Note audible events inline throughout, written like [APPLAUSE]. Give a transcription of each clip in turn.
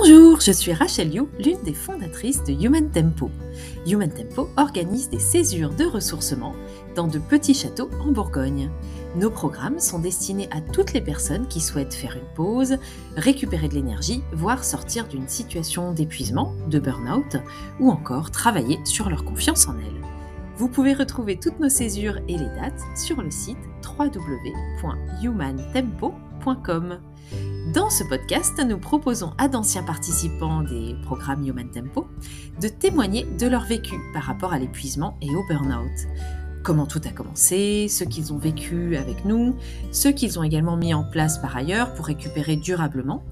Bonjour, je suis Rachel You, l'une des fondatrices de Human Tempo. Human Tempo organise des césures de ressourcement dans de petits châteaux en Bourgogne. Nos programmes sont destinés à toutes les personnes qui souhaitent faire une pause, récupérer de l'énergie, voire sortir d'une situation d'épuisement, de burn-out, ou encore travailler sur leur confiance en elles. Vous pouvez retrouver toutes nos césures et les dates sur le site www.humantempo.com. Dans ce podcast, nous proposons à d'anciens participants des programmes Human Tempo de témoigner de leur vécu par rapport à l'épuisement et au burn-out. Comment tout a commencé, ce qu'ils ont vécu avec nous, ce qu'ils ont également mis en place par ailleurs pour récupérer durablement,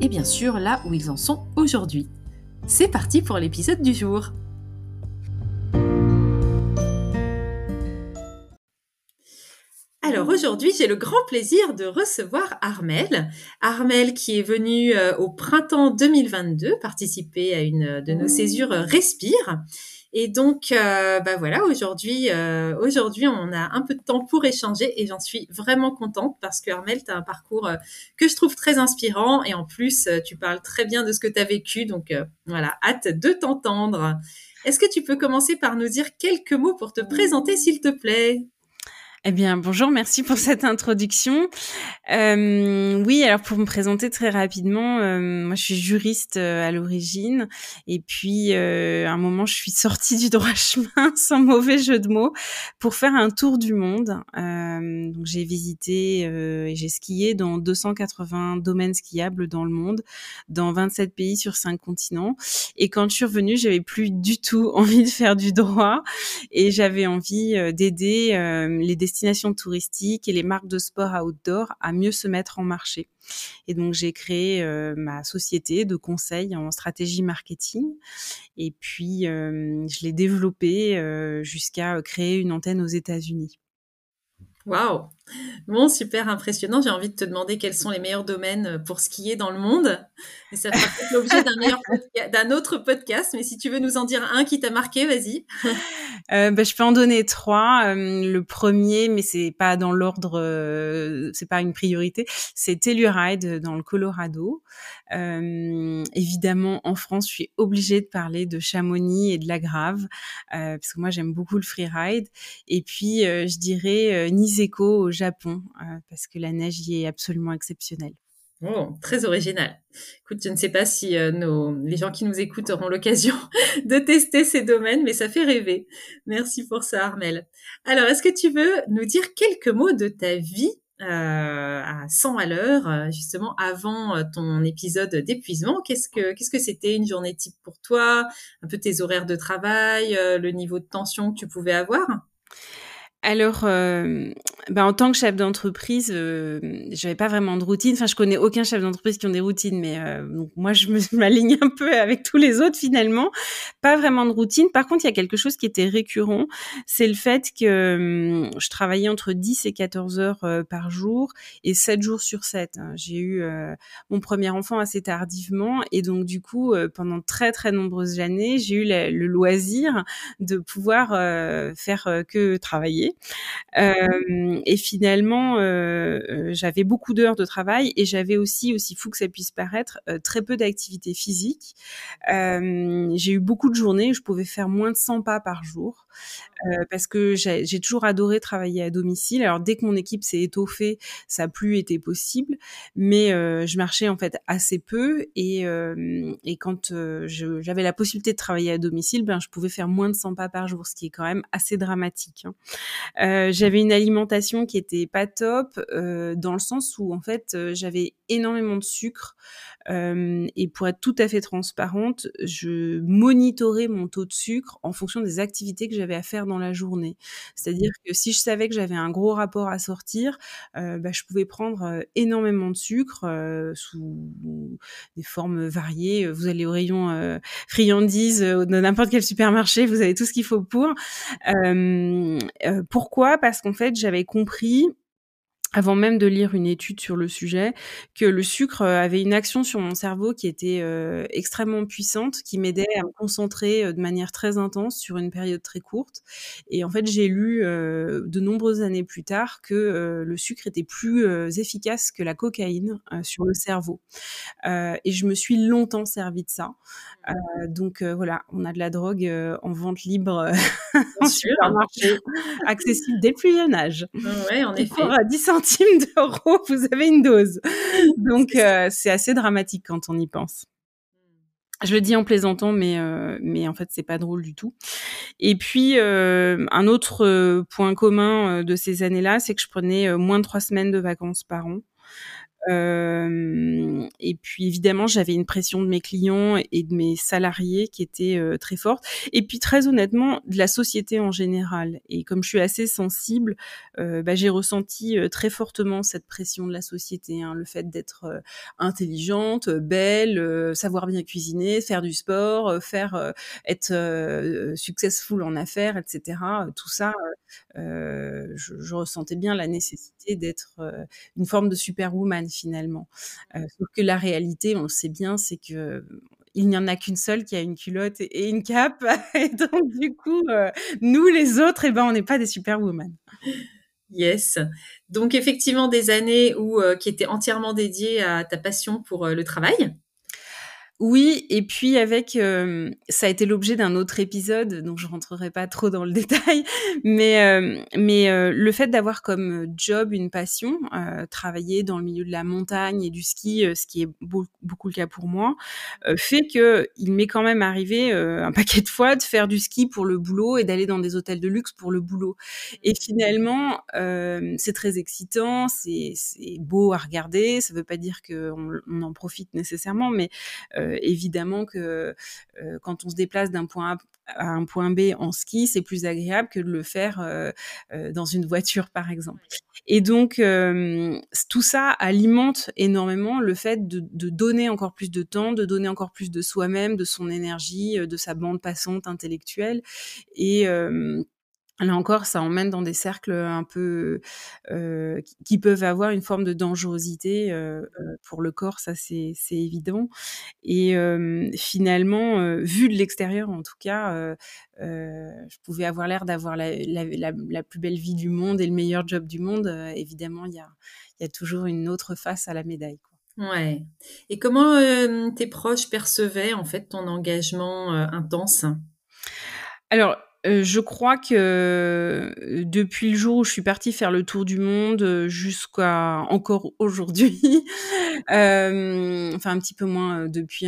et bien sûr là où ils en sont aujourd'hui. C'est parti pour l'épisode du jour. Alors aujourd'hui, j'ai le grand plaisir de recevoir Armel. Armel qui est venu euh, au printemps 2022 participer à une de nos césures Respire. Et donc, euh, bah voilà, aujourd'hui, euh, aujourd'hui, on a un peu de temps pour échanger et j'en suis vraiment contente parce que Armel, tu as un parcours que je trouve très inspirant et en plus, tu parles très bien de ce que tu as vécu. Donc voilà, hâte de t'entendre. Est-ce que tu peux commencer par nous dire quelques mots pour te présenter, s'il te plaît? Eh bien, bonjour, merci pour cette introduction. Euh, oui, alors pour me présenter très rapidement, euh, moi je suis juriste euh, à l'origine, et puis euh, à un moment je suis sortie du droit [LAUGHS] chemin, sans mauvais jeu de mots, pour faire un tour du monde. Euh, donc j'ai visité et j'ai skié dans 280 domaines skiables dans le monde, dans 27 pays sur 5 continents. Et quand je suis revenue, j'avais plus du tout [LAUGHS] envie de faire du droit, et j'avais envie d'aider les destinations touristiques et les marques de sport outdoor à mieux se mettre en marché. Et donc j'ai créé euh, ma société de conseil en stratégie marketing et puis euh, je l'ai développée euh, jusqu'à créer une antenne aux États-Unis. Waouh Bon, super impressionnant. J'ai envie de te demander quels sont les meilleurs domaines pour skier dans le monde. Et ça fera peut-être l'objet d'un, autre podcast. Mais si tu veux nous en dire un qui t'a marqué, vas-y. [LAUGHS] Euh, bah, je peux en donner trois. Euh, le premier, mais c'est pas dans l'ordre, euh, c'est pas une priorité, c'est Telluride dans le Colorado. évidemment, en France, je suis obligée de parler de Chamonix et de la Grave, parce que moi j'aime beaucoup le freeride. Et puis, je dirais Niseko au Japon, parce que la neige y est absolument exceptionnelle. Oh, très original. Écoute, je ne sais pas si euh, nos, les gens qui nous écoutent auront l'occasion [LAUGHS] de tester ces domaines, mais ça fait rêver. Merci pour ça, Armel. Alors, est-ce que tu veux nous dire quelques mots de ta vie euh, à 100 à l'heure, euh, justement avant ton épisode d'épuisement? Qu'est-ce que qu'est-ce que c'était une journée type pour toi? Un peu tes horaires de travail, le niveau de tension que tu pouvais avoir? Alors, euh, bah, en tant que chef d'entreprise, euh, j'avais pas vraiment de routine. Enfin, je connais aucun chef d'entreprise qui ont des routines, mais euh, moi, je m'aligne un peu avec tous les autres finalement. Pas vraiment de routine. Par contre, il y a quelque chose qui était récurrent, c'est le fait que hum, je travaillais entre 10 et 14 heures euh, par jour et 7 jours sur 7. Hein. J'ai eu mon premier enfant assez tardivement et donc du coup, pendant très très nombreuses années, j'ai eu le loisir de pouvoir faire que travailler et finalement, j'avais beaucoup d'heures de travail et j'avais aussi, aussi fou que ça puisse paraître, très peu d'activité physique. j'ai eu beaucoup de journées je pouvais faire moins de 100 pas par jour. Euh, parce que j'ai toujours adoré travailler à domicile. Alors dès que mon équipe s'est étoffée, ça n'a plus été possible, mais euh, je marchais en fait assez peu et, euh, et quand j'avais la possibilité de travailler à domicile, ben je pouvais faire moins de 100 pas par jour, ce qui est quand même assez dramatique. Hein. j'avais une alimentation qui était pas top dans le sens où en fait j'avais énormément de sucre et pour être tout à fait transparente, je monitorais mon taux de sucre en fonction des activités que j'avais à faire dans la journée. C'est-à-dire que si je savais que j'avais un gros rapport à sortir, euh, bah, je pouvais prendre euh, énormément de sucre euh, sous des formes variées. Vous allez au rayon euh, friandises de n'importe quel supermarché, vous avez tout ce qu'il faut pour. pourquoi? Parce qu'en fait, j'avais compris avant même de lire une étude sur le sujet, que le sucre euh, avait une action sur mon cerveau qui était euh, extrêmement puissante, qui m'aidait à me concentrer euh, de manière très intense sur une période très courte. Et en fait, j'ai lu de nombreuses années plus tard que le sucre était plus efficace que la cocaïne sur le cerveau. et je me suis longtemps servi de ça. donc voilà, on a de la drogue en vente libre [LAUGHS] en supermarché, accessible dès le plus jeune âge. Ouais, en effet. 10 d'euros, [LAUGHS] vous avez une dose. [LAUGHS] Donc euh, c'est assez dramatique quand on y pense. Je le dis en plaisantant, mais euh, mais en fait c'est pas drôle du tout. Et puis euh, un autre point commun de ces années-là, c'est que je prenais moins de trois semaines de vacances par an. Et puis évidemment, j'avais une pression de mes clients et de mes salariés qui était très forte. Et puis très honnêtement, de la société en général. Et comme je suis assez sensible, bah, j'ai ressenti très fortement cette pression de la société. Hein, le fait d'être intelligente, belle, savoir bien cuisiner, faire du sport, faire être successful en affaires, etc. Tout ça, je, ressentais bien la nécessité d'être une forme de superwoman finalement. Euh, sauf que la réalité, on le sait bien, c'est que il n'y en a qu'une seule qui a une culotte et une cape. [LAUGHS] Et donc, du coup, euh, nous, les autres, eh ben, on n'est pas des superwoman. Yes. Donc, effectivement, des années où, euh, qui étaient entièrement dédiées à ta passion pour le travail. Oui, et puis avec, euh, ça a été l'objet d'un autre épisode, donc je rentrerai pas trop dans le [LAUGHS] détail, mais euh, mais euh, le fait d'avoir comme job une passion, travailler dans le milieu de la montagne et du ski, ce qui est beaucoup le cas pour moi, fait que il m'est quand même arrivé un paquet de fois de faire du ski pour le boulot et d'aller dans des hôtels de luxe pour le boulot. Et finalement, c'est très excitant, c'est beau à regarder. Ça veut pas dire qu'on on en profite nécessairement, mais euh, évidemment que euh, quand on se déplace d'un point A à un point B en ski, c'est plus agréable que de le faire euh, dans une voiture, par exemple. Et donc, tout ça alimente énormément le fait de, de, donner encore plus de temps, de donner encore plus de soi-même, de son énergie, de sa bande passante intellectuelle. Et Là encore, ça emmène dans des cercles un peu euh, qui peuvent avoir une forme de dangerosité euh, euh pour le corps, ça c'est évident. Et euh, finalement, euh, vu de l'extérieur en tout cas, je pouvais avoir l'air d'avoir la, la, la, la, plus belle vie du monde et le meilleur job du monde. évidemment, il y a, y a toujours une autre face à la médaille. Quoi. Ouais. Et comment tes proches percevaient en fait ton engagement intense? Alors, euh, je crois que euh, depuis le jour où je suis partie faire le tour du monde euh, jusqu'à encore aujourd'hui, [LAUGHS] euh, enfin un petit peu moins depuis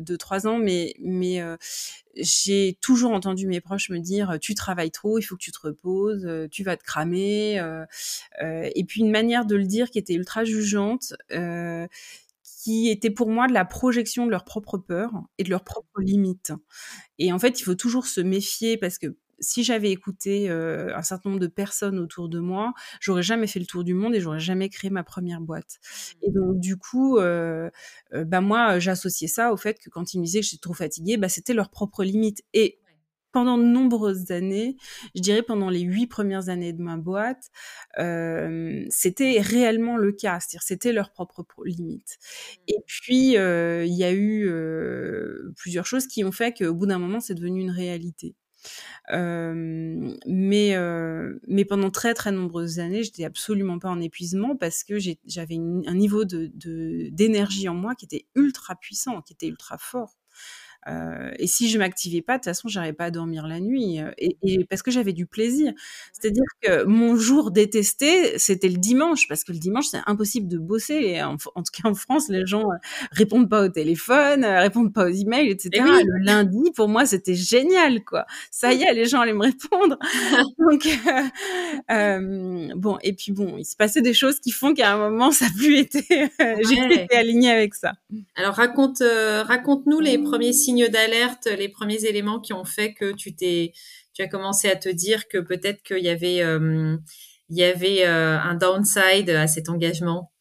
deux trois ans, mais mais j'ai toujours entendu mes proches me dire tu travailles trop, il faut que tu te reposes, tu vas te cramer, et puis une manière de le dire qui était ultra jugeante qui était pour moi de la projection de leurs propres peurs et de leurs propres limites. Et en fait, il faut toujours se méfier parce que si j'avais écouté euh, un certain nombre de personnes autour de moi, j'aurais jamais fait le tour du monde et j'aurais jamais créé ma première boîte. Et donc du coup, euh, euh, bah moi, j'associais ça au fait que quand ils me disaient que j'étais trop fatiguée, bah c'était leur propre limite. Et pendant de nombreuses années, je dirais pendant les huit premières années de ma boîte, euh, c'était réellement le cas, c'est-à-dire c'était leur propre limite. Mmh. Et puis euh, il y a eu euh, plusieurs choses qui ont fait qu'au bout d'un moment, c'est devenu une réalité. Euh, mais mais pendant très très nombreuses années, j'étais absolument pas en épuisement parce que j'avais un niveau de d'énergie en moi qui était ultra puissant, qui était ultra fort. Euh, et si je m'activais pas, de toute façon, j'arrivais pas à dormir la nuit. Euh, et, et parce que j'avais du plaisir. C'est-à-dire que mon jour détesté, c'était le dimanche, parce que le dimanche, c'est impossible de bosser. Et en, tout cas, en France, les gens euh, répondent pas au téléphone, répondent pas aux emails, etc. Et Le lundi, pour moi, c'était génial, quoi. Ça y est, les gens allaient me répondre. [LAUGHS] Donc, euh, bon, et puis bon, il se passait des choses qui font qu'à un moment, ça n'a plus été. J'ai été alignée avec ça. Alors, raconte, raconte-nous les premiers signes d'alerte, les premiers éléments qui ont fait que tu t'es, tu as commencé à te dire que peut-être qu'il y avait, euh, euh, un downside à cet engagement?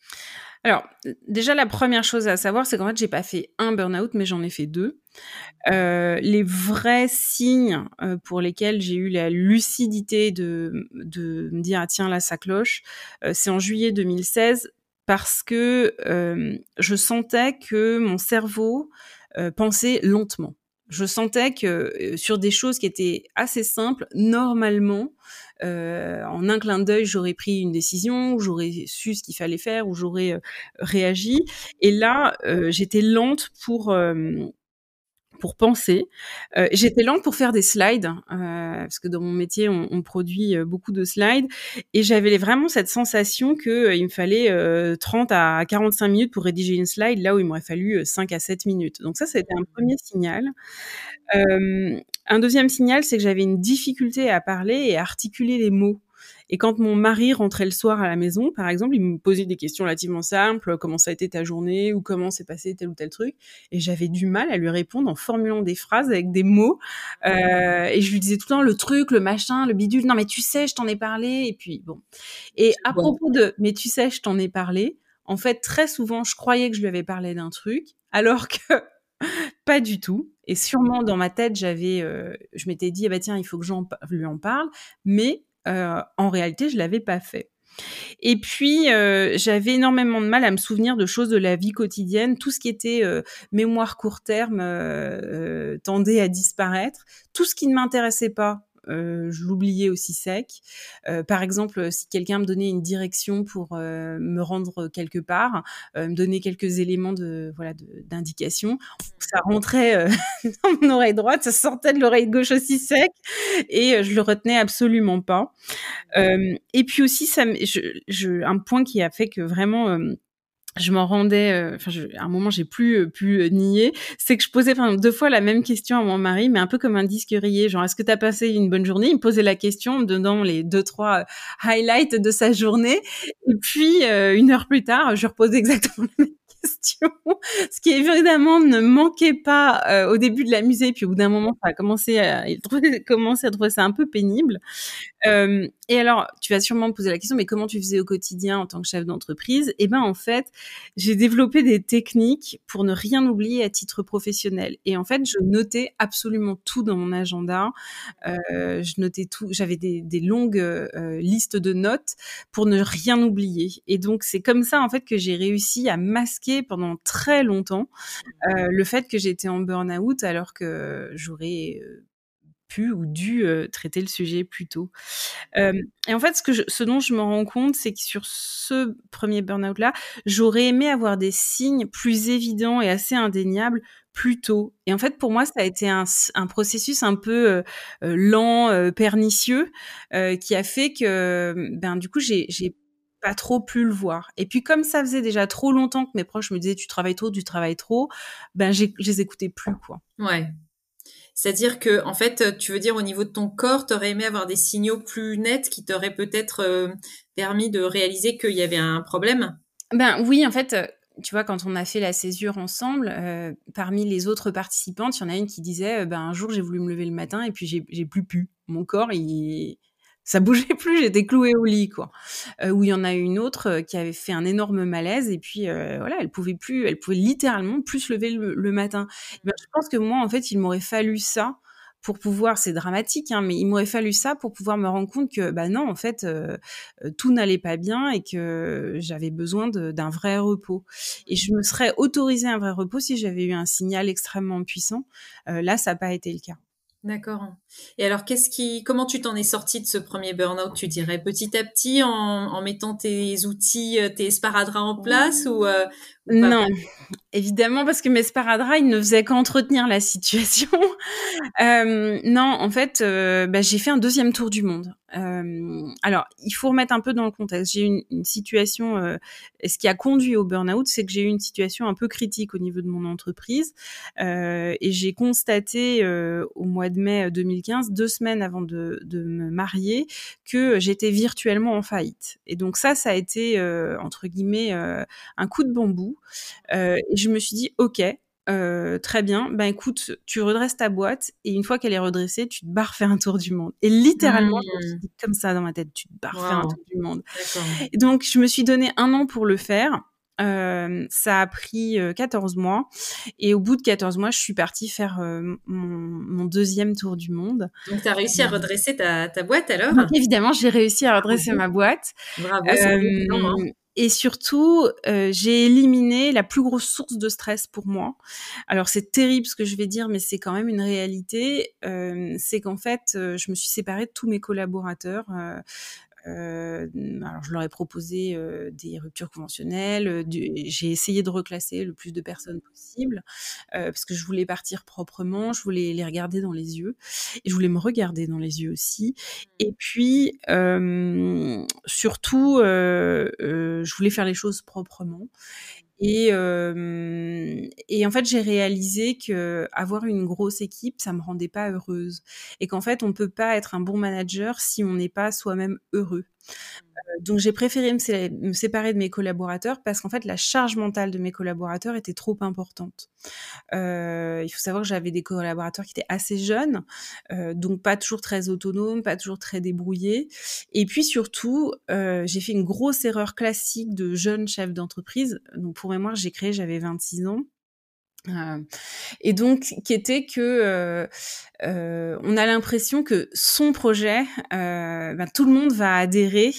Alors, déjà, la première chose à savoir, c'est qu'en fait, j'ai pas fait un burn-out, mais j'en ai fait deux. Euh, les vrais signes pour lesquels j'ai eu la lucidité de, de me dire, ah tiens, là, ça cloche, c'est en juillet 2016, parce que je sentais que mon cerveau pensait lentement. Je sentais que sur des choses qui étaient assez simples, normalement, euh, en un clin d'œil, j'aurais pris une décision, j'aurais su ce qu'il fallait faire, ou j'aurais euh, réagi. Et là, euh, j'étais lente pour pour penser. j'étais lente pour faire des slides, parce que dans mon métier, on, on produit beaucoup de slides, et j'avais vraiment cette sensation que il me fallait 30 à 45 minutes pour rédiger une slide, là où il m'aurait fallu 5 à 7 minutes. Donc ça, c'était un premier signal. Un deuxième signal, c'est que j'avais une difficulté à parler et à articuler les mots. Et quand mon mari rentrait le soir à la maison, par exemple, il me posait des questions relativement simples, comment ça a été ta journée ou comment s'est passé tel ou tel truc, et j'avais du mal à lui répondre en formulant des phrases avec des mots. Euh, et je lui disais tout le temps le truc, le machin, le bidule. Non, mais tu sais, je t'en ai parlé. Et puis bon. Et à propos de, mais tu sais, je t'en ai parlé. En fait, très souvent, je croyais que je lui avais parlé d'un truc, alors que [LAUGHS] pas du tout. Et sûrement dans ma tête, j'avais, euh, je m'étais dit, ah bah tiens, il faut que j'en lui en parle, mais euh, en réalité, je l'avais pas fait. Et puis, euh, j'avais énormément de mal à me souvenir de choses de la vie quotidienne. Tout ce qui était mémoire court terme tendait à disparaître. Tout ce qui ne m'intéressait pas euh, je l'oubliais aussi sec. Euh, par exemple, si quelqu'un me donnait une direction pour euh, me rendre quelque part, me donner quelques éléments de voilà d'indication, ça rentrait [LAUGHS] dans mon oreille droite, ça sortait de l'oreille gauche aussi sec, et je le retenais absolument pas. et puis aussi, ça, je, un point qui a fait que vraiment je m'en rendais, euh, enfin, à un moment, j'ai plus euh, pu euh, nier, c'est que je posais enfin, deux fois la même question à mon mari, mais un peu comme un disque rayé, genre, est-ce que tu as passé une bonne journée? Il me posait la question me donnant les deux, trois highlights de sa journée, et puis, une heure plus tard, je reposais exactement [LAUGHS] la même question, ce qui évidemment ne manquait pas euh, au début de la puis au bout d'un moment, ça a commencé à, il [LAUGHS] commencé à trouver ça un peu pénible. Euh, et alors, tu vas sûrement me poser la question, mais comment tu faisais au quotidien en tant que chef d'entreprise? Eh ben, en fait, j'ai développé des techniques pour ne rien oublier à titre professionnel. Et en fait, je notais absolument tout dans mon agenda. Euh, je notais tout. J'avais des, des longues euh, listes de notes pour ne rien oublier. Et donc, c'est comme ça, en fait, que j'ai réussi à masquer pendant très longtemps euh, le fait que j'étais en burn-out alors que j'aurais pu ou dû euh, traiter le sujet plus tôt. et en fait, ce, que ce dont je me rends compte, c'est que sur ce premier burn-out-là, j'aurais aimé avoir des signes plus évidents et assez indéniables plus tôt. Et en fait, pour moi, ça a été un, processus un peu lent, pernicieux, qui a fait que, ben, du coup, j'ai pas trop pu le voir. Et puis comme ça faisait déjà trop longtemps que mes proches me disaient tu travailles trop, tu travailles trop, ben je les écoutais plus quoi. Ouais. C'est-à-dire que en fait, tu veux dire au niveau de ton corps, tu aurais aimé avoir des signaux plus nets qui t'auraient peut-être euh, permis de réaliser qu'il y avait un problème? Ben oui, en fait, euh, tu vois, quand on a fait la césure ensemble, euh, parmi les autres participantes, il y en a une qui disait, ben un jour j'ai voulu me lever le matin et puis j'ai plus pu. Mon corps, il, ça bougeait [LAUGHS] plus, j'étais clouée au lit quoi. Euh, où il y en a une autre euh, qui avait fait un énorme malaise et puis euh, voilà, elle pouvait plus, elle pouvait littéralement plus se lever le, matin. Ben, je pense que moi en fait, il m'aurait fallu ça pour pouvoir, c'est dramatique, hein, mais il m'aurait fallu ça pour pouvoir me rendre compte que bah non, en fait, euh, tout n'allait pas bien et que j'avais besoin d'un vrai repos. Et je me serais autorisé un vrai repos si j'avais eu un signal extrêmement puissant. là, ça n'a pas été le cas. D'accord. Et alors, comment tu t'en es sorti de ce premier burn-out, tu dirais, petit à petit, en, mettant tes outils, euh, tes sparadraps en place euh, Non, évidemment, parce que mes sparadraps, ils ne faisaient qu'entretenir la situation. [LAUGHS] euh, non, en fait, bah, j'ai fait un deuxième tour du monde. Alors, il faut remettre un peu dans le contexte. J'ai eu une, situation, ce qui a conduit au burn-out, c'est que j'ai eu une situation un peu critique au niveau de mon entreprise, et j'ai constaté au mois de mai 2015, deux semaines avant de, de me marier, que j'étais virtuellement en faillite. Et donc ça, ça a été entre guillemets un coup de bambou. et je me suis dit, ok, euh, très bien, ben écoute, tu redresses ta boîte et une fois qu'elle est redressée, tu te barres faire un tour du monde. Et littéralement, mmh. comme ça dans ma tête, tu te barres faire un tour du monde. Et donc, je me suis donné un an pour le faire. Euh, ça a pris 14 mois. Et au bout de 14 mois, je suis partie faire mon, mon, deuxième tour du monde. Donc, tu as réussi à redresser ta, ta boîte alors? Évidemment, j'ai réussi à redresser ma boîte. Bravo, c'est hein. Et surtout, euh, j'ai éliminé la plus grosse source de stress pour moi. Alors c'est terrible ce que je vais dire, mais c'est quand même une réalité. Euh, c'est qu'en fait, euh, je me suis séparée de tous mes collaborateurs. Euh, alors je leur ai proposé euh, des ruptures conventionnelles. J'ai essayé de reclasser le plus de personnes possible parce que je voulais partir proprement, je voulais les regarder dans les yeux et je voulais me regarder dans les yeux aussi. Et mmh. puis surtout, je voulais faire les choses proprement. Et, euh, et en fait, j'ai réalisé que avoir une grosse équipe, ça me rendait pas heureuse, et qu'en fait, on peut pas être un bon manager si on n'est pas soi-même heureux. Euh, donc j'ai préféré me, séparer de mes collaborateurs parce qu'en fait la charge mentale de mes collaborateurs était trop importante. Euh, il faut savoir que j'avais des collaborateurs qui étaient assez jeunes, euh, donc pas toujours très autonomes, pas toujours très débrouillés. Et puis surtout, j'ai fait une grosse erreur classique de jeune chef d'entreprise. Donc pour mémoire, j'ai créé, j'avais 26 ans. Euh, et donc, qui était que euh, euh, on a l'impression que son projet, ben, tout le monde va adhérer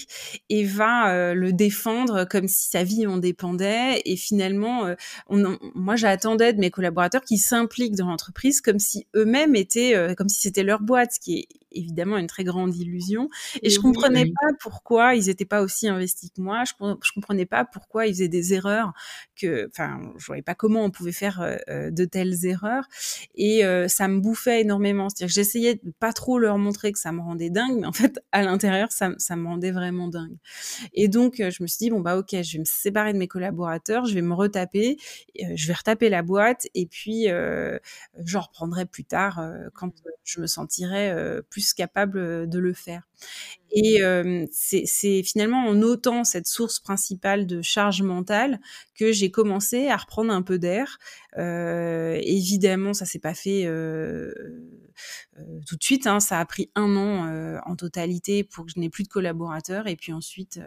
et va le défendre comme si sa vie en dépendait. Et finalement, on, moi, j'attendais de mes collaborateurs qui s'impliquent dans l'entreprise comme si eux-mêmes étaient, comme si c'était leur boîte, ce qui est évidemment une très grande illusion. Et, je comprenais pas pourquoi ils étaient pas aussi investis que moi. Je, je comprenais pas pourquoi ils faisaient des erreurs que, enfin, je voyais pas comment on pouvait faire de telles erreurs. Et euh, ça me bouffait énormément. C'est-à-dire que j'essayais de pas trop leur montrer que ça me rendait dingue, mais en fait, à l'intérieur, ça, ça me rendait vraiment dingue. Et donc, je me suis dit, bon, bah, ok, je vais me séparer de mes collaborateurs, je vais me retaper, je vais retaper la boîte, et puis, euh, je reprendrai plus tard quand je me sentirai plus capable de le faire. Et c'est finalement en notant cette source principale de charge mentale que j'ai commencé à reprendre un peu d'air. Euh, évidemment, ça s'est pas fait euh, tout de suite. Hein, ça a pris un an en totalité pour que je n'ai plus de collaborateurs, et puis ensuite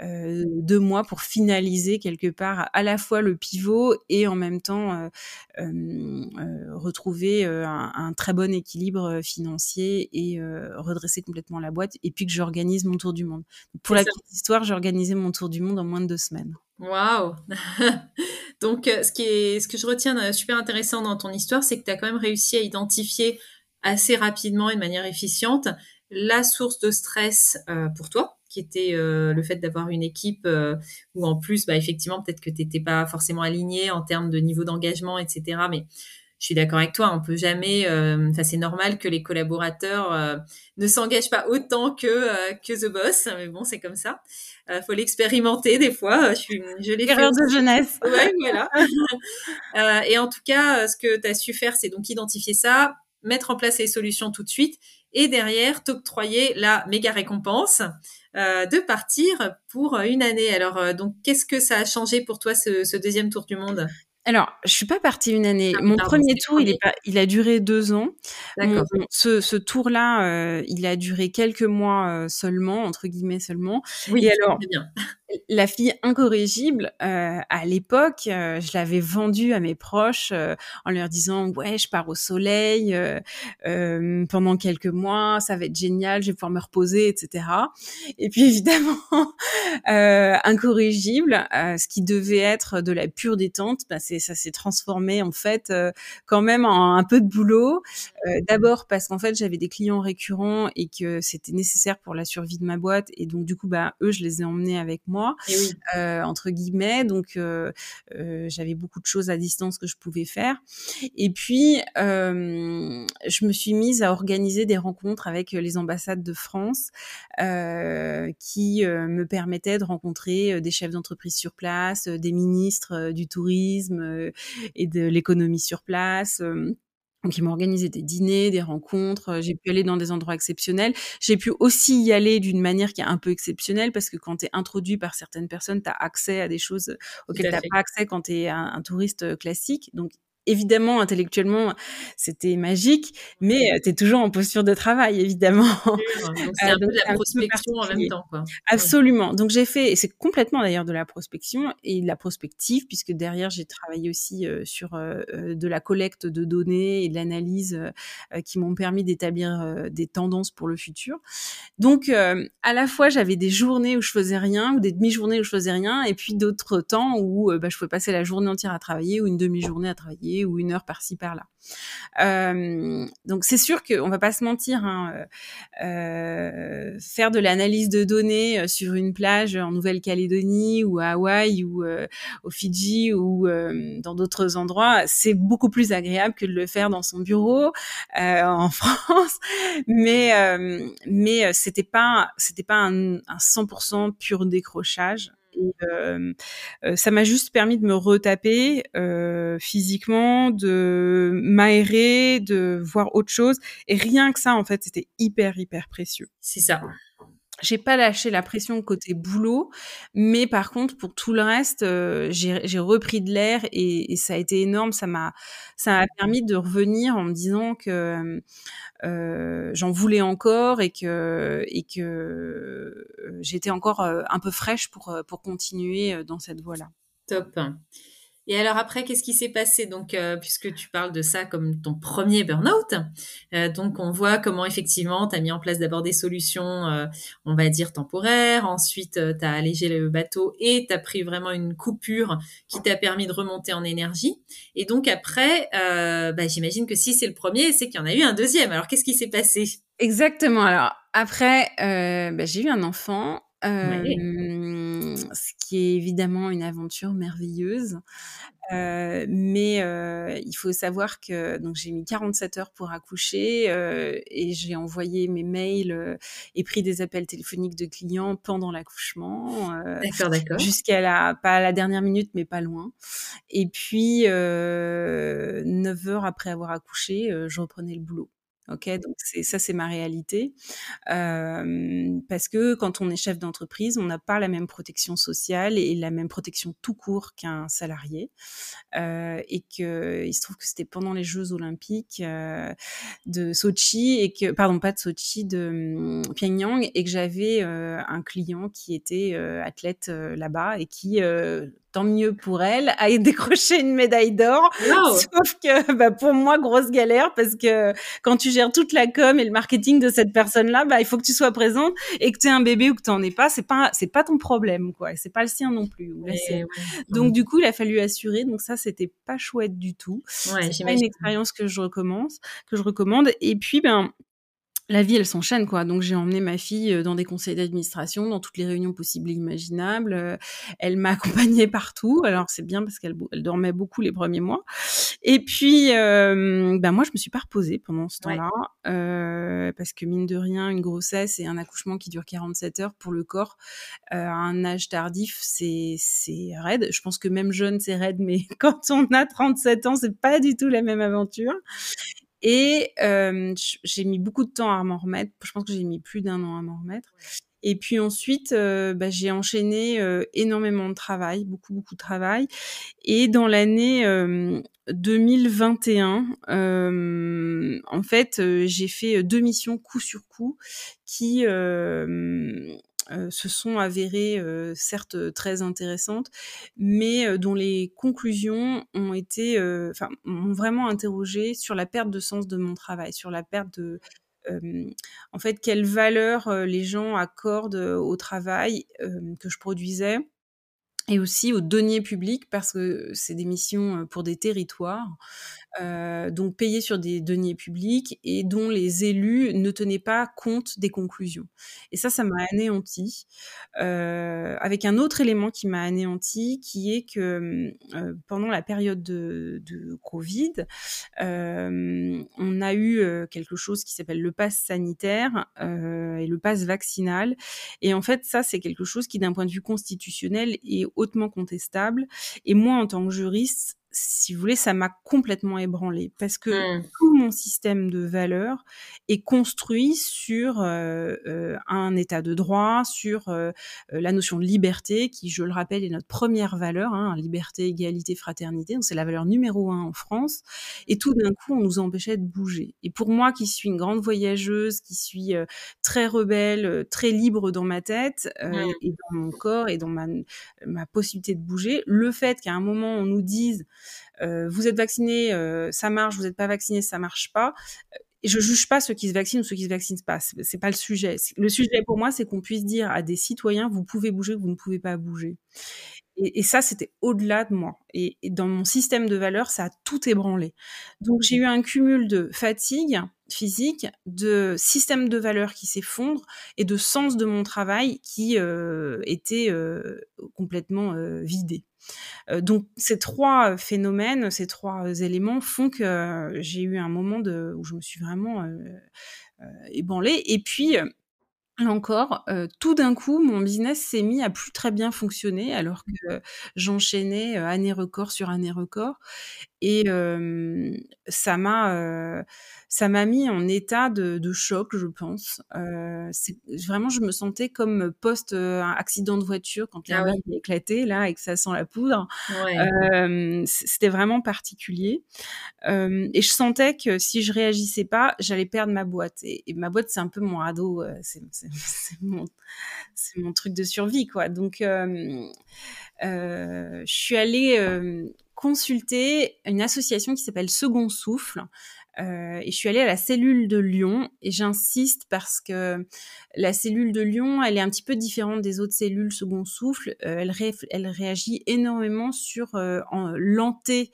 deux mois pour finaliser quelque part à la fois le pivot et en même temps retrouver un, un, très bon équilibre financier et redresser complètement la boîte. Et puis j'organise mon tour du monde. Pour la petite histoire, j'ai organisé mon tour du monde en moins de deux semaines. Waouh [LAUGHS] Donc, euh, ce, qui est, ce que je retiens de super intéressant dans ton histoire, c'est que tu as quand même réussi à identifier assez rapidement et de manière efficiente la source de stress euh, pour toi, qui était euh, le fait d'avoir une équipe où en plus, bah, effectivement, peut-être que tu n'étais pas forcément aligné en termes de niveau d'engagement, etc. Mais je suis d'accord avec toi, on peut jamais. Euh, enfin, c'est normal que les collaborateurs euh, ne s'engagent pas autant que euh, que The Boss, mais bon, c'est comme ça. Euh, faut l'expérimenter des fois. Je, suis, je l'ai Erreur de jeunesse. [LAUGHS] Ouais, voilà. [LAUGHS] et en tout cas, ce que tu as su faire, c'est donc identifier ça, mettre en place les solutions tout de suite, et derrière t'octroyer la méga récompense. de partir pour une année. Alors, donc, qu'est-ce que ça a changé pour toi ce, ce deuxième tour du monde? Alors, je suis pas partie une année. Ah, Mon premier tour, il, est pas, il a duré deux ans. ce, ce tour-là, euh, il a duré quelques mois euh, seulement, entre guillemets seulement. Oui, Et alors, bien la fille incorrigible, euh, à l'époque, je l'avais vendue à mes proches en leur disant ouais, je pars au soleil pendant quelques mois, ça va être génial, je vais pouvoir me reposer, etc. Et puis [LAUGHS] évidemment, incorrigible, ce qui devait être de la pure détente, bah, c'est ça s'est transformé en fait quand même en un peu de boulot. D'abord parce qu'en fait j'avais des clients récurrents et que c'était nécessaire pour la survie de ma boîte et donc du coup bah eux je les ai emmenés avec moi euh, entre guillemets. Donc, euh, euh, j'avais beaucoup de choses à distance que je pouvais faire. Et puis, je me suis mise à organiser des rencontres avec les ambassades de France qui me permettaient de rencontrer des chefs d'entreprise sur place, des ministres du tourisme et de l'économie sur place. Donc, ils m'ont organisé des dîners, des rencontres. Euh, j'ai pu aller dans des endroits exceptionnels. J'ai pu aussi y aller d'une manière qui est un peu exceptionnelle parce que quand tu es introduit par certaines personnes, tu as accès à des choses auxquelles tu n'as pas accès quand tu es un, touriste euh, classique. Donc, évidemment, intellectuellement, c'était magique, mais tu es toujours en posture de travail, évidemment. c'est un peu de la prospection en même temps. Quoi. Absolument. Donc j'ai fait, et c'est complètement d'ailleurs de la prospection et de la prospective, puisque derrière j'ai travaillé aussi sur de la collecte de données et de l'analyse qui m'ont permis d'établir des tendances pour le futur. Donc à la fois j'avais des journées où je faisais rien, ou des demi-journées où je faisais rien, et puis d'autres temps où bah, je pouvais passer la journée entière à travailler ou une demi-journée à travailler ou une heure par-ci par-là. Euh, donc c'est sûr qu'on va pas se mentir, hein, euh, euh, faire de l'analyse de données sur une plage en Nouvelle-Calédonie ou à Hawaï ou au Fidji ou dans d'autres endroits, c'est beaucoup plus agréable que de le faire dans son bureau en [LAUGHS] France. Mais mais c'était pas c'était pas un 100% pur décrochage. Et, euh, ça m'a juste permis de me retaper euh, physiquement, de m'aérer, de voir autre chose. Et rien que ça, en fait, c'était hyper, hyper précieux. C'est ça j'ai pas lâché la pression côté boulot, mais par contre pour tout le reste, euh, j'ai repris de l'air et, et, ça a été énorme. Ça m'a ça m'a permis de revenir en me disant que euh, j'en voulais encore et que et que euh, j'étais encore euh, un peu fraîche pour pour continuer dans cette voie-là. Top. Et alors après, qu'est-ce qui s'est passé? Donc, euh, puisque tu parles de ça comme ton premier burn-out, euh, donc on voit comment effectivement tu as mis en place d'abord des solutions, euh, on va dire temporaires, ensuite tu as allégé le bateau et tu as pris vraiment une coupure qui t'a permis de remonter en énergie. Et donc après, bah, j'imagine que si c'est le premier, c'est qu'il y en a eu un deuxième. Alors qu'est-ce qui s'est passé? Exactement. Alors après, bah, j'ai eu un enfant euh, ce qui est évidemment une aventure merveilleuse. Euh, mais euh, il faut savoir que donc j'ai mis 47 heures pour accoucher euh, et j'ai envoyé mes mails et pris des appels téléphoniques de clients pendant l'accouchement. d'accord, d'accord. Jusqu'à la pas à la dernière minute, mais pas loin. Et puis 9 heures après avoir accouché, je reprenais le boulot. Ok, donc ça, c'est ma réalité. Parce que quand on est chef d'entreprise, on n'a pas la même protection sociale et la même protection tout court qu'un salarié. Et que il se trouve que c'était pendant les Jeux Olympiques de Sochi et que, pardon, pas de Sochi, de um, Pyongyang, et que j'avais un client qui était athlète là-bas et qui tant mieux pour elle, a [LAUGHS] décroché une médaille d'or. Sauf que bah, pour moi, grosse galère parce que quand tu gères toute la com et le marketing de cette personne-là, bah, il faut que tu sois présente et que tu aies un bébé ou que tu n'en aies pas. C'est pas c'est pas ton problème, quoi. C'est pas le sien non plus. Donc du coup, il a fallu assurer. Donc ça, c'était pas chouette du tout. Ouais, c'est une expérience que je recommence, que je recommande. Et puis, ben la vie, elle s'enchaîne, quoi. Donc, j'ai emmené ma fille euh, dans des conseils d'administration, dans toutes les réunions possibles et imaginables. Euh, elle m'a [LAUGHS] accompagnée partout. Alors, c'est bien parce qu'elle elle dormait beaucoup les premiers mois. Et puis, euh, ben moi, je me suis pas reposée pendant ce temps-là, euh, parce que mine de rien, une grossesse et un accouchement qui dure 47 heures pour le corps à un âge tardif, c'est c'est raide. Je pense que même jeune, c'est raide, mais [LAUGHS] quand on a 37 ans, c'est pas du tout la même aventure. Et euh, j'ai mis beaucoup de temps à m'en remettre. Je pense que j'ai mis plus d'un an à m'en remettre. Et puis ensuite, euh, bah, j'ai enchaîné euh, énormément de travail, beaucoup, beaucoup de travail. Et dans l'année 2021, en fait, j'ai fait deux missions coup sur coup qui euh, se sont avérées euh, certes très intéressantes, mais euh, dont les conclusions ont été, enfin, m'ont vraiment interrogé sur la perte de sens de mon travail, sur la perte de en fait, quelle valeur les gens accordent au travail que je produisais et aussi aux deniers publics parce que c'est des missions pour des territoires euh, donc payés sur des deniers publics et dont les élus ne tenaient pas compte des conclusions. Et ça, ça m'a anéanti. Euh, avec un autre élément qui m'a anéanti, qui est que euh, pendant la période de, de Covid, euh, on a eu euh, quelque chose qui s'appelle le pass sanitaire euh, et le pass vaccinal. Et en fait, ça, c'est quelque chose qui, d'un point de vue constitutionnel, est hautement contestable. Et moi, en tant que juriste, si vous voulez, ça m'a complètement ébranlé parce que mmh. tout mon système de valeurs est construit sur un état de droit, sur la notion de liberté, qui, je le rappelle, est notre première valeur, hein, liberté, égalité, fraternité. Donc c'est la valeur numéro un en France. Et tout d'un coup, on nous empêchait de bouger. Et pour moi, qui suis une grande voyageuse, qui suis très rebelle, très libre dans ma tête et dans mon corps et dans ma, ma possibilité de bouger, le fait qu'à un moment on nous dise euh, vous êtes vacciné, euh, ça marche, vous n'êtes pas vacciné, ça marche pas. Et je juge pas ceux qui se vaccinent ou ceux qui se vaccinent pas. C'est pas le sujet. Le sujet pour moi, c'est qu'on puisse dire à des citoyens, vous pouvez bouger, vous ne pouvez pas bouger. Et, et ça, c'était au-delà de moi. Et, et, dans mon système de valeurs, ça a tout ébranlé. Donc j'ai eu un cumul de fatigue physique, de système de valeurs qui s'effondre et de sens de mon travail qui euh, était euh, complètement euh, vidé. Donc ces trois phénomènes, ces trois éléments font que j'ai eu un moment où je me suis vraiment ébranlée. Et puis Là encore, tout d'un coup, mon business s'est mis à plus très bien fonctionner alors que j'enchaînais année record sur année record. Et ça m'a ça m'a mis en état de, de choc, je pense. Euh, vraiment, je me sentais comme post accident de voiture quand la ah ouais. a éclaté là et que ça sent la poudre. Ouais. C'était vraiment particulier. et je sentais que si je réagissais pas, j'allais perdre ma boîte. Et, et ma boîte, c'est un peu mon radeau, [LAUGHS] c'est mon, mon, truc de survie, quoi. Donc, je suis allée consulter une association qui s'appelle Second Souffle, euh, et je suis allée à la cellule de Lyon et j'insiste parce que la cellule de Lyon, elle est un petit peu différente des autres cellules second souffle. Euh, elle, ré elle, réagit énormément sur euh, l'anté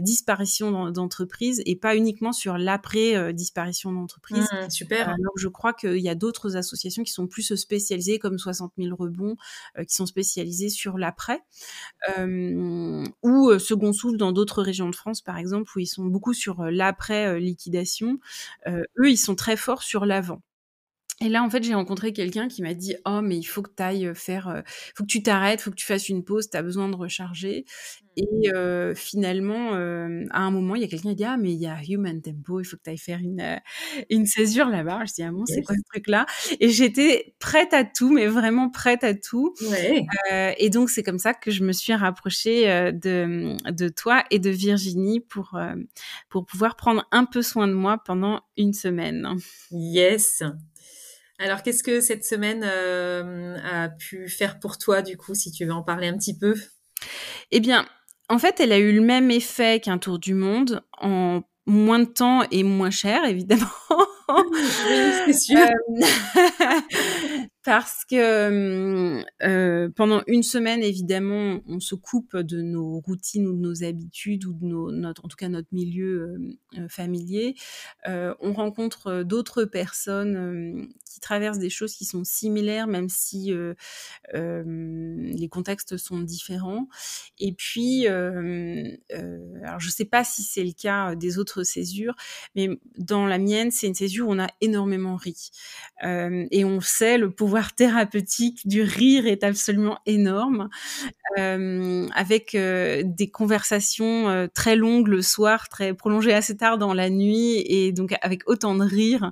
disparition d'entreprise et pas uniquement sur l'après disparition d'entreprise. Mmh, super. Alors je crois qu'il y a d'autres associations qui sont plus spécialisées comme 60 000 rebonds qui sont spécialisées sur l'après ou second souffle dans d'autres régions de France par exemple où ils sont beaucoup sur l'après après liquidation, eux, ils sont très forts sur l'avant. Et là, en fait, j'ai rencontré quelqu'un qui m'a dit Oh, mais il faut que tu ailles faire, euh, faut que tu t'arrêtes, faut que tu fasses une pause, tu as besoin de recharger. Et euh, finalement, euh, à un moment, il y a quelqu'un qui dit Ah, mais il y a Human Tempo, il faut que tu ailles faire une, euh, une césure là-bas. Je dis Ah bon, c'est quoi ce truc-là? Et j'étais prête à tout, mais vraiment prête à tout. Ouais. Euh, et donc, c'est comme ça que je me suis rapprochée euh, de, de toi et de Virginie pour, pour pouvoir prendre un peu soin de moi pendant une semaine. Yes. Alors, qu'est-ce que cette semaine euh, a pu faire pour toi, du coup, si tu veux en parler un petit peu? Eh bien, en fait, elle a eu le même effet qu'un tour du monde en moins de temps et moins cher, évidemment. [LAUGHS] oui, c'est sûr. Euh, parce que euh, pendant une semaine, évidemment, on se coupe de nos routines ou de nos habitudes ou de notre, en tout cas notre milieu euh, familier. Euh, on rencontre d'autres personnes qui traversent des choses qui sont similaires, même si les contextes sont différents. Et puis, je sais pas si c'est le cas des autres césures, mais dans la mienne, c'est une césure où on a énormément ri. et on sait le pouvoir thérapeutique du rire est absolument énorme, euh, avec euh, des conversations euh, très longues le soir, très prolongées assez tard dans la nuit, et donc avec autant de rire.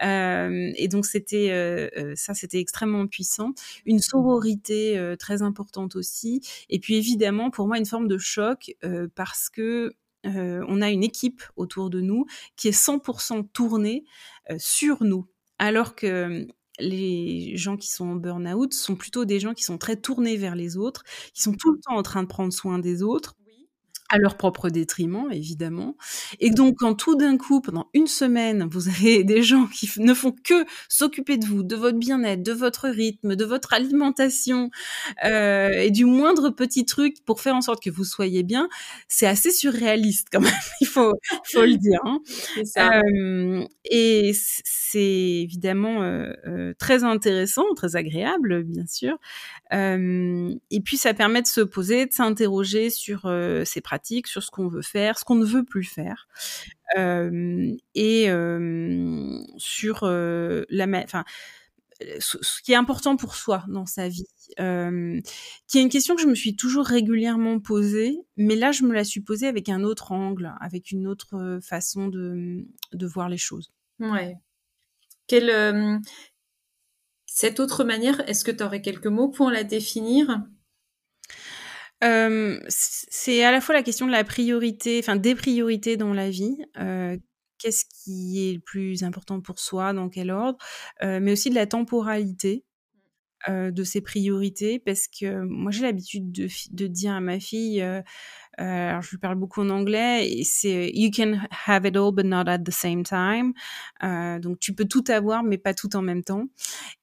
Et donc c'était ça, c'était extrêmement puissant. Une sororité très importante aussi, et puis évidemment pour moi une forme de choc parce que on a une équipe autour de nous qui est 100% tournée sur nous. Alors que les gens qui sont en burn-out sont plutôt des gens qui sont très tournés vers les autres, qui sont tout le temps en train de prendre soin des autres à leur propre détriment, évidemment. Et donc, quand tout d'un coup, pendant une semaine, vous [LAUGHS] avez des gens qui ne font que s'occuper de vous, de votre bien-être, de votre rythme, de votre alimentation, euh, et du moindre petit truc pour faire en sorte que vous soyez bien, c'est assez surréaliste quand même, [LAUGHS] il faut, faut le dire. Hein. Euh, et c'est évidemment euh, très intéressant, très agréable, bien sûr. Et puis, ça permet de se poser, de s'interroger sur ses pratiques sur ce qu'on veut faire, ce qu'on ne veut plus faire, euh, et euh, sur euh, la, enfin, ce qui est important pour soi dans sa vie, qui est une question que je me suis toujours régulièrement posée, mais là je me la suis posée avec un autre angle, avec une autre façon de, de voir les choses. Ouais. Quelle, cette autre manière, est-ce que tu aurais quelques mots pour la définir? Euh, C'est à la fois la question de la priorité, enfin des priorités dans la vie. Euh, qu'est-ce qui est le plus important pour soi, dans quel ordre, mais aussi de la temporalité de ces priorités, parce que moi j'ai l'habitude de, de, dire à ma fille, euh, alors je lui parle beaucoup en anglais et c'est you can have it all but not at the same time. Euh, donc tu peux tout avoir mais pas tout en même temps.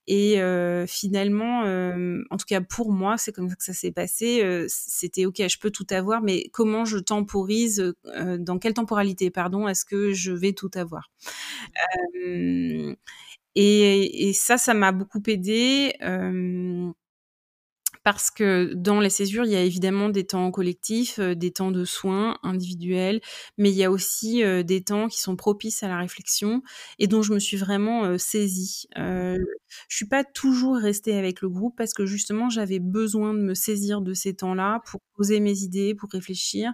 Et euh, finalement, euh, en tout cas pour moi, c'est comme ça que ça s'est passé. Euh, c'était ok, je peux tout avoir, mais comment je temporise Dans quelle temporalité, pardon, est-ce que je vais tout avoir? Et, et, ça, ça m'a beaucoup aidé. Euh, parce que dans les césures, il y a évidemment des temps collectifs, euh, des temps de soins individuels, mais il y a aussi euh, des temps qui sont propices à la réflexion et dont je me suis vraiment euh, saisie. Euh, je suis pas toujours restée avec le groupe parce que justement j'avais besoin de me saisir de ces temps-là pour poser mes idées, pour réfléchir.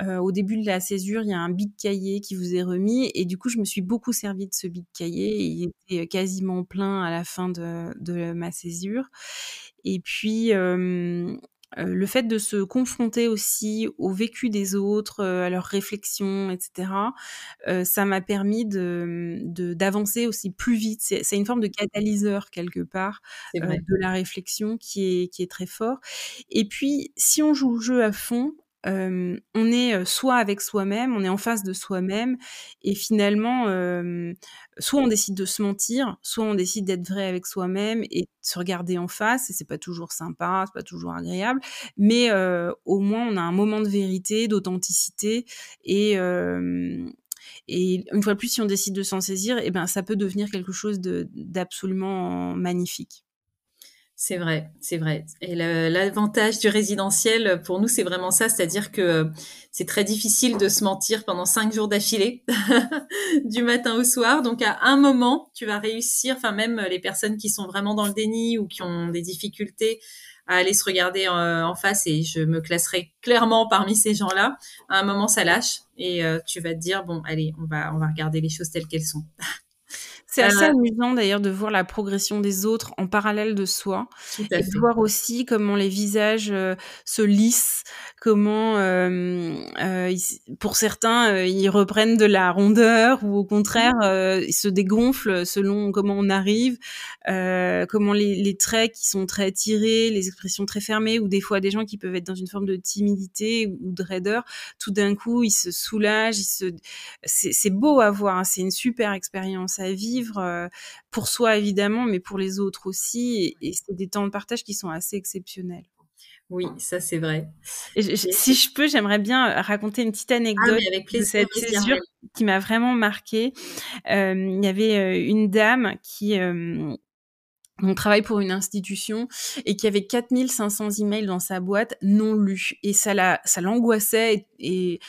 au début de la césure, il y a un big cahier qui vous est remis et du coup je me suis beaucoup servi de ce big cahier. il était quasiment plein à la fin de ma césure. Et puis, le fait de se confronter aussi au vécu des autres, à leurs réflexions, etc., ça m'a permis de d'avancer aussi plus vite. C'est une forme de catalyseur quelque part de la réflexion qui est qui est très fort. Et puis, si on joue le jeu à fond, on est soit avec soi-même, on est en face de soi-même, et finalement, soit on décide de se mentir, soit on décide d'être vrai avec soi-même et de se regarder en face. Et c'est pas toujours sympa, c'est pas toujours agréable, mais au moins on a un moment de vérité, d'authenticité, et et une fois de plus, si on décide de s'en saisir, et eh ben ça peut devenir quelque chose d'absolument magnifique. C'est vrai, c'est vrai. Et l'avantage du résidentiel, pour nous, c'est vraiment ça, c'est-à-dire que c'est très difficile de se mentir pendant cinq jours d'affilée, [LAUGHS] du matin au soir. Donc, à un moment, tu vas réussir, enfin même les personnes qui sont vraiment dans le déni ou qui ont des difficultés à aller se regarder en, face, et je me classerai clairement parmi ces gens-là. À un moment, ça lâche et euh, tu vas te dire bon, allez, on va on va regarder les choses telles qu'elles sont. [LAUGHS] C'est assez euh, amusant d'ailleurs de voir la progression des autres en parallèle de soi et de voir aussi comment les visages euh, se lissent, comment euh, pour certains ils reprennent de la rondeur ou au contraire mmh. ils se dégonflent selon comment on arrive, comment les, les, traits qui sont très tirés, les expressions très fermées ou des fois des gens qui peuvent être dans une forme de timidité ou de raideur, tout d'un coup ils se soulagent, ils se c'est beau à voir, hein, c'est une super expérience à vivre euh, pour soi évidemment, mais pour les autres aussi. Et, c'est des temps de partage qui sont assez exceptionnels. Oui, ça c'est vrai. si je peux, j'aimerais bien euh, raconter une petite ah, anecdote de cette césure qui m'a vraiment marquée. Euh, il y avait une dame qui on travaille pour une institution et qui avait 4500 emails dans sa boîte non lus. Et ça la ça l'angoissait et,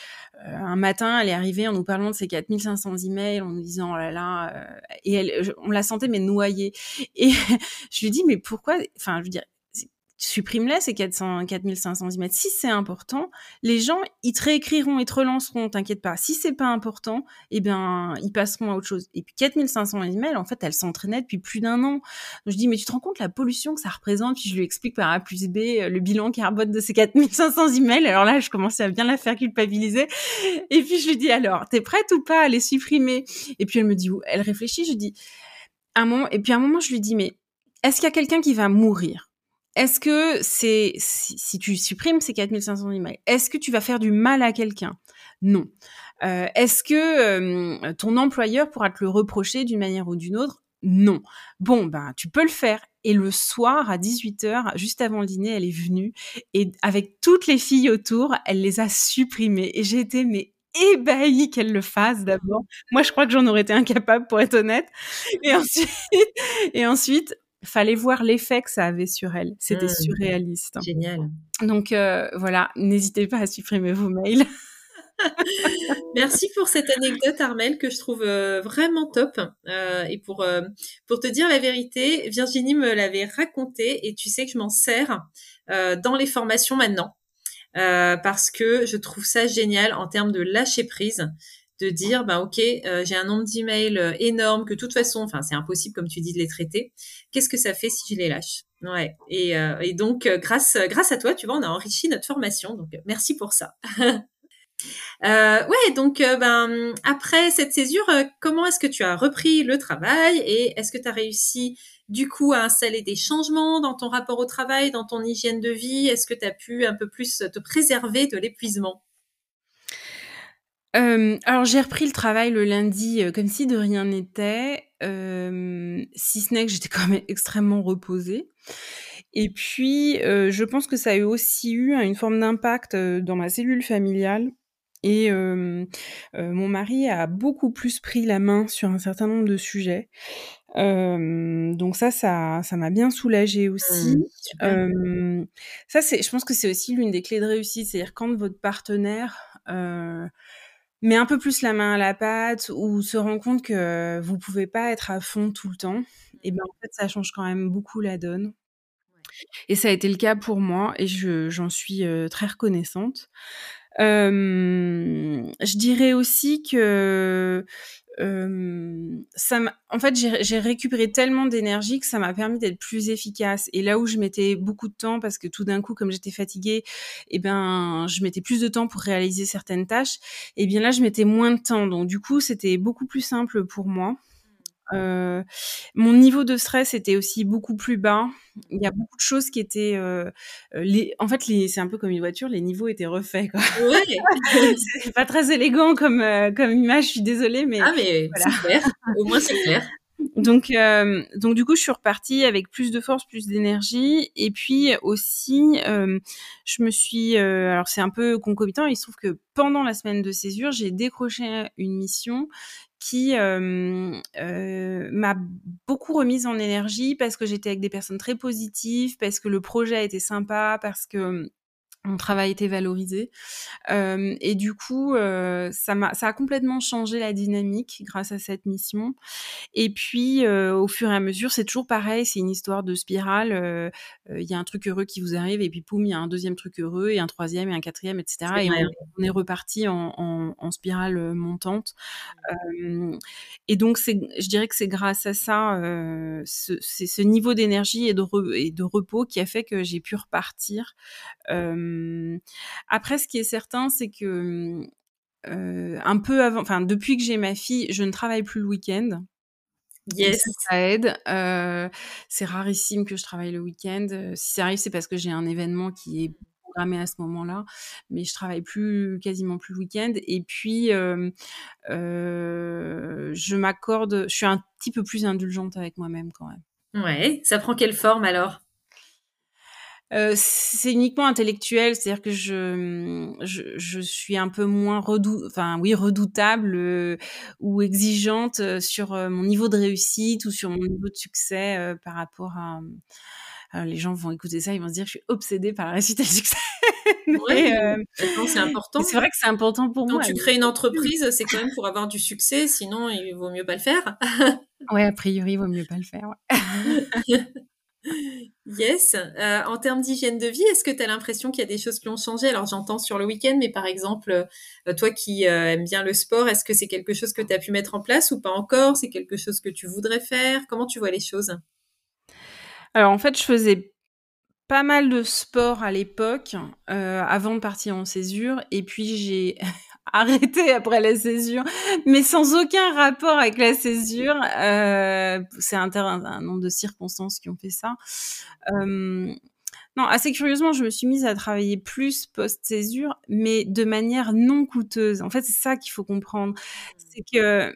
euh, un matin elle est arrivée en nous parlant de ces 4500 emails en nous disant oh là là euh, et elle on la sentait mais noyée. Et [LAUGHS] je lui dis mais pourquoi enfin je veux dire supprime-les, ces 400, 4500 emails. Si c'est important, les gens, ils te réécriront, ils te relanceront, t'inquiète pas. Si c'est pas important, eh bien, ils passeront à autre chose. Et puis 4500 emails, en fait, elle s'entraînait depuis plus d'un an. je dis, mais tu te rends compte la pollution que ça représente? Puis je lui explique par A plus B euh, le bilan carbone de ces 4500 emails. Alors là, je commençais à bien la faire culpabiliser. Et puis je lui dis, alors, t'es prête ou pas à les supprimer? Et puis elle me dit, elle réfléchit, je dis, un moment, et puis à un moment, je lui dis, mais est-ce qu'il y a quelqu'un qui va mourir? Est-ce que c'est si, tu supprimes ces 4500 emails, est-ce que tu vas faire du mal à quelqu'un? Non. Euh, est-ce que euh, ton employeur pourra te le reprocher d'une manière ou d'une autre? Non. Bon, ben tu peux le faire. Et le soir à 18h, juste avant le dîner, elle est venue et avec toutes les filles autour, elle les a supprimées. Et j'ai été mais ébahie qu'elle le fasse d'abord. Moi, je crois que j'en aurais été incapable pour être honnête. Et ensuite, et ensuite, fallait voir l'effet que ça avait sur elle. C'était mmh. surréaliste. Génial. Donc euh, voilà, n'hésitez pas à supprimer vos mails. [LAUGHS] Merci pour cette anecdote, Armel, que je trouve euh, vraiment top. Euh, et pour euh, pour te dire la vérité, Virginie me l'avait raconté et tu sais que je m'en sers dans les formations maintenant parce que je trouve ça génial en termes de lâcher prise de dire bah ok j'ai un nombre d'emails énorme que de toute façon enfin c'est impossible comme tu dis de les traiter. Qu'est-ce que ça fait si je les lâche ouais. Et, et donc grâce grâce à toi tu vois on a enrichi notre formation. Donc merci pour ça. [LAUGHS] Euh, ouais, donc euh, ben après cette césure, euh, comment est-ce que tu as repris le travail et est-ce que tu as réussi du coup à installer des changements dans ton rapport au travail, dans ton hygiène de vie? Est-ce que tu as pu un peu plus te préserver de l'épuisement? Alors j'ai repris le travail le lundi comme si de rien n'était, si ce n'est que j'étais [LAUGHS] quand même extrêmement reposée. Et puis, je pense que ça a aussi eu une forme d'impact dans ma cellule familiale et mon mari a beaucoup plus pris la main sur un certain nombre de sujets. donc ça, ça, ça m'a bien soulagée aussi. Mmh, ça, c'est, je pense que c'est aussi l'une des clés de réussite, c'est-à-dire quand votre partenaire met un peu plus la main à la pâte ou se rend compte que vous pouvez pas être à fond tout le temps, et ben en fait, ça change quand même beaucoup la donne. Et ça a été le cas pour moi et je, j'en suis très reconnaissante. Euh, je dirais aussi que euh, ça en fait, j'ai récupéré tellement d'énergie que ça m'a permis d'être plus efficace. Et là où je mettais beaucoup de temps, parce que tout d'un coup, comme j'étais fatiguée, eh ben, je mettais plus de temps pour réaliser certaines tâches. Et bien là, je mettais moins de temps. Donc du coup, c'était beaucoup plus simple pour moi. Euh, mon niveau de stress était aussi beaucoup plus bas. Il y a beaucoup de choses qui étaient, euh, euh les, en fait, c'est un peu comme une voiture, les niveaux étaient refaits. Ouais. [LAUGHS] c'est pas très élégant comme euh, comme image. Je suis désolée, mais ah mais voilà. c'est clair. Au moins c'est clair. [LAUGHS] Donc, euh, donc du coup, je suis repartie avec plus de force, plus d'énergie, et puis aussi, euh, je me suis, euh, alors c'est un peu concomitant, il se trouve que pendant la semaine de césure, j'ai décroché une mission qui m'a beaucoup remise en énergie parce que j'étais avec des personnes très positives, parce que le projet été sympa, parce que mon travail était valorisé. Euh, et du coup, euh, ça, a, ça a complètement changé la dynamique grâce à cette mission. Et puis, euh, au fur et à mesure, c'est toujours pareil, c'est une histoire de spirale. Il y a un truc heureux qui vous arrive, et puis poum, il y a un deuxième truc heureux, et un troisième, et un quatrième, etc. et on, est reparti en, en, en, spirale montante. et donc, je dirais que c'est grâce à ça, c'est ce, ce, niveau d'énergie et, de et de repos qui a fait que j'ai pu repartir. Euh, après, ce qui est certain, c'est que un peu avant, enfin depuis que j'ai ma fille, je ne travaille plus le week-end. Yes. Ça, aide. Euh, c'est rarissime que je travaille le week-end. Si ça arrive, c'est parce que j'ai un événement qui est programmé à ce moment-là, mais je travaille plus quasiment plus le week-end. Et puis, euh, euh, je m'accorde, je suis un petit peu plus indulgente avec moi-même quand même. Ouais. Ça prend quelle forme alors? Euh, c'est uniquement intellectuel, c'est-à-dire que je, je, je, suis un peu moins redou enfin oui redoutable euh, ou exigeante euh, sur mon niveau de réussite ou sur mon niveau de succès par rapport à. Les gens vont écouter ça, ils vont se dire que je suis obsédée par la réussite et le succès. [LAUGHS] Oui, c'est important. C'est vrai que c'est important pour moi. Quand tu crées une entreprise, c'est quand même pour avoir du succès, sinon il vaut mieux pas le faire. ouais, a priori, il vaut mieux pas le faire. Ouais. [LAUGHS] Yes. Euh, en termes d'hygiène de vie, est-ce que tu as l'impression qu'il y a des choses qui ont changé? Alors j'entends sur le week-end, mais par exemple, euh, toi qui euh, aimes bien le sport, est-ce que c'est quelque chose que tu as pu mettre en place ou pas encore? C'est quelque chose que tu voudrais faire? Comment tu vois les choses? Alors en fait, je faisais pas mal de sport à l'époque, avant de partir en césure, et puis j'ai arrêté après la césure, mais sans aucun rapport avec la césure. Euh, c'est un, nombre de circonstances qui ont fait ça. Euh, non, assez curieusement, je me suis mise à travailler plus post-césure, mais de manière non coûteuse. En fait, c'est ça qu'il faut comprendre. C'est que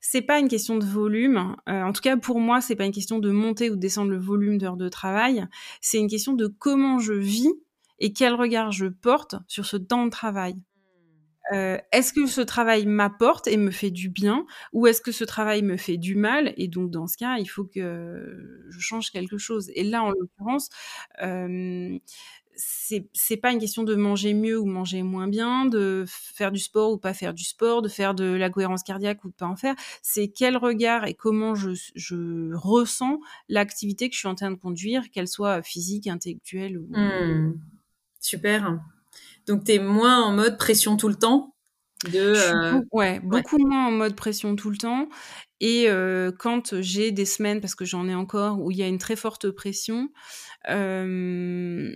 c'est pas une question de volume. Euh, en tout cas, pour moi, c'est pas une question de monter ou de descendre le volume d'heures de travail. C'est une question de comment je vis et quel regard je porte sur ce temps de travail. Euh, est-ce que ce travail m'apporte et me fait du bien ou est-ce que ce travail me fait du mal et donc dans ce cas il faut que je change quelque chose? Et là en l'occurrence euh, c'est pas une question de manger mieux ou manger moins bien, de faire du sport ou pas faire du sport, de faire de la cohérence cardiaque ou de pas en faire. C'est quel regard et comment je, je ressens l'activité que je suis en train de conduire, qu'elle soit physique, intellectuelle ou. Mmh. Super. Donc tu es moins en mode pression tout le temps de, euh, ouais, beaucoup moins en mode pression tout le temps. Et euh, quand j'ai des semaines, parce que j'en ai encore, où il y a une très forte pression, euh,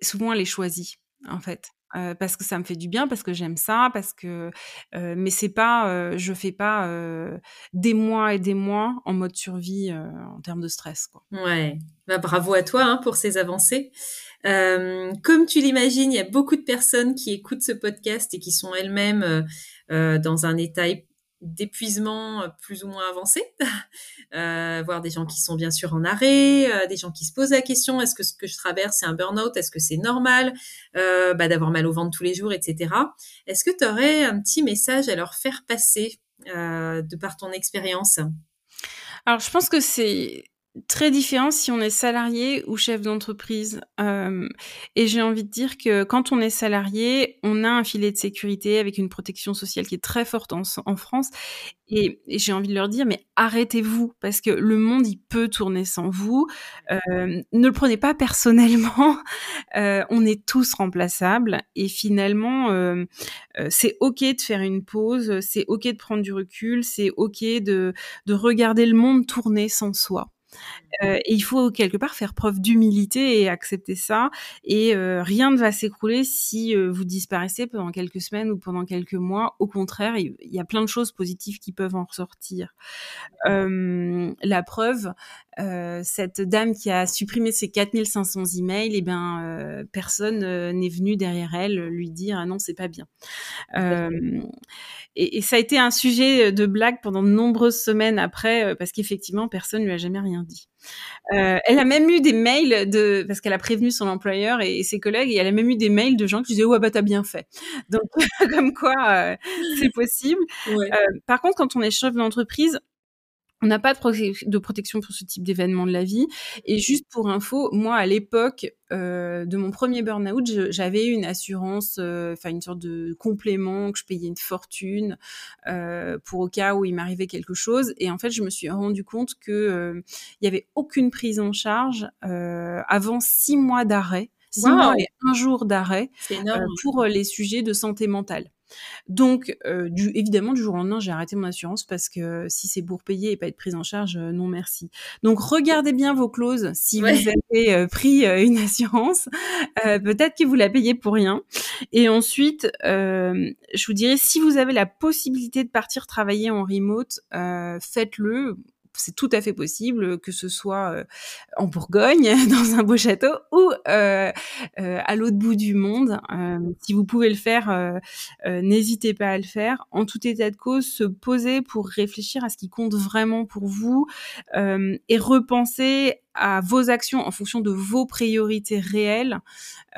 souvent elle est choisie, en fait. Euh, parce que ça me fait du bien, parce que j'aime ça, parce que euh, mais c'est pas, euh, je fais pas des mois et des mois en mode survie en termes de stress. Quoi. Ouais, bah, bravo à toi hein, pour ces avancées. Comme tu l'imagines, il y a beaucoup de personnes qui écoutent ce podcast et qui sont elles-mêmes dans un état d'épuisement plus ou moins avancé, [LAUGHS] euh, voir des gens qui sont bien sûr en arrêt, euh, des gens qui se posent la question est-ce que ce que je traverse c'est un burn-out, est-ce que c'est normal? Euh, bah, d'avoir mal au ventre tous les jours, etc. Est-ce que tu aurais un petit message à leur faire passer de par ton expérience? Alors je pense que c'est très différent si on est salarié ou chef d'entreprise. Euh, et j'ai envie de dire que quand on est salarié, on a un filet de sécurité avec une protection sociale qui est très forte en, France. Et, j'ai envie de leur dire, mais arrêtez-vous, parce que le monde, il peut tourner sans vous. Euh, ne le prenez pas personnellement. [LAUGHS] Euh, on est tous remplaçables. Et finalement, euh, euh, c'est OK de faire une pause, c'est OK de prendre du recul, c'est OK de, de regarder le monde tourner sans soi. Euh, et il faut quelque part faire preuve d'humilité et accepter ça. Et euh, rien ne va s'écrouler si euh, vous disparaissez pendant quelques semaines ou pendant quelques mois. Au contraire, il y a plein de choses positives qui peuvent en ressortir. la preuve, cette dame qui a supprimé ses 4500 emails, eh ben personne n'est venu derrière elle lui dire ah non c'est pas bien. Et, et, ça a été un sujet de blague pendant de nombreuses semaines après parce qu'effectivement personne lui a jamais rien dit. Euh, elle a même eu des mails de parce qu'elle a prévenu son employeur et, ses collègues et elle a même eu des mails de gens qui disaient ouais bah t'as bien fait. Donc [LAUGHS] comme quoi euh, c'est possible. Euh, par contre quand on est chef d'entreprise, on n'a pas de, protection pour ce type d'événement de la vie. Et juste pour info, moi, à l'époque euh, de mon premier burn-out, j'avais une assurance, euh, enfin une sorte de complément que je payais une fortune euh, pour au cas où il m'arrivait quelque chose. Et en fait, je me suis rendu compte que il y avait aucune prise en charge avant six mois d'arrêt, six mois et un jour d'arrêt pour les sujets de santé mentale. Donc, euh, du, évidemment, du jour au lendemain, j'ai arrêté mon assurance parce que si c'est pour payer et pas être prise en charge, euh, non merci. Donc, regardez bien vos clauses si vous avez euh, pris une [LAUGHS] assurance. Peut-être que vous la payez pour rien. Et ensuite, je vous dirais, si vous avez la possibilité de partir travailler en remote, faites-le c'est tout à fait possible que ce soit euh, en Bourgogne, [LAUGHS] dans un beau château, ou euh, euh, à l'autre bout du monde. si vous pouvez le faire, n'hésitez pas à le faire. En tout état de cause, se poser pour réfléchir à ce qui compte vraiment pour vous et repenser à vos actions en fonction de vos priorités réelles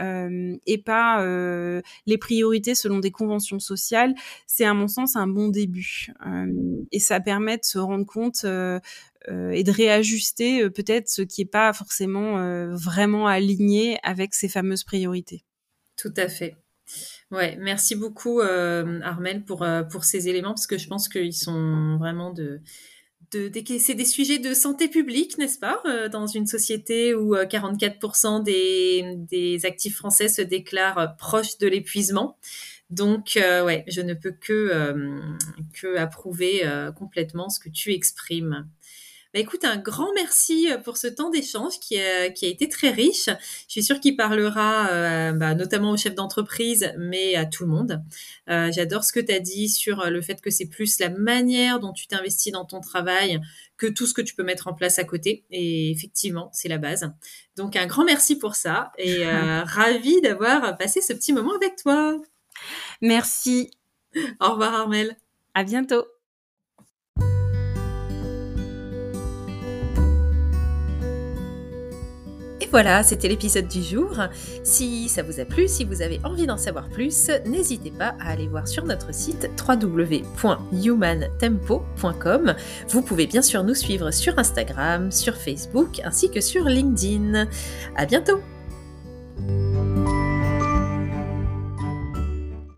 euh, et pas euh, les priorités selon des conventions sociales, c'est à mon sens un bon début. Euh, et ça permet de se rendre compte et de réajuster peut-être ce qui n'est pas forcément vraiment aligné avec ces fameuses priorités. Tout à fait. Ouais, merci beaucoup Armel pour, pour ces éléments parce que je pense qu'ils sont vraiment de c'est des sujets de santé publique, n'est-ce pas, euh, dans une société où 44% euh, des, actifs français se déclarent euh, proches de l'épuisement. Donc, ouais, je ne peux que, que approuver complètement ce que tu exprimes. Bah, écoute, un grand merci euh, pour ce temps d'échange qui a, qui a été très riche. Je suis sûre qu'il parlera euh, bah, notamment aux chefs d'entreprise, mais à tout le monde. Euh, J'adore ce que tu as dit sur le fait que c'est plus la manière dont tu t'investis dans ton travail que tout ce que tu peux mettre en place à côté. Et effectivement, c'est la base. Donc, un grand merci pour ça et euh, [LAUGHS] ravi d'avoir passé ce petit moment avec toi. Merci. Au revoir, Armel. À bientôt. Voilà, c'était l'épisode du jour. Si ça vous a plu, si vous avez envie d'en savoir plus, n'hésitez pas à aller voir sur notre site www.humantempo.com. Vous pouvez bien sûr nous suivre sur Instagram, sur Facebook ainsi que sur LinkedIn. À bientôt! bientôt.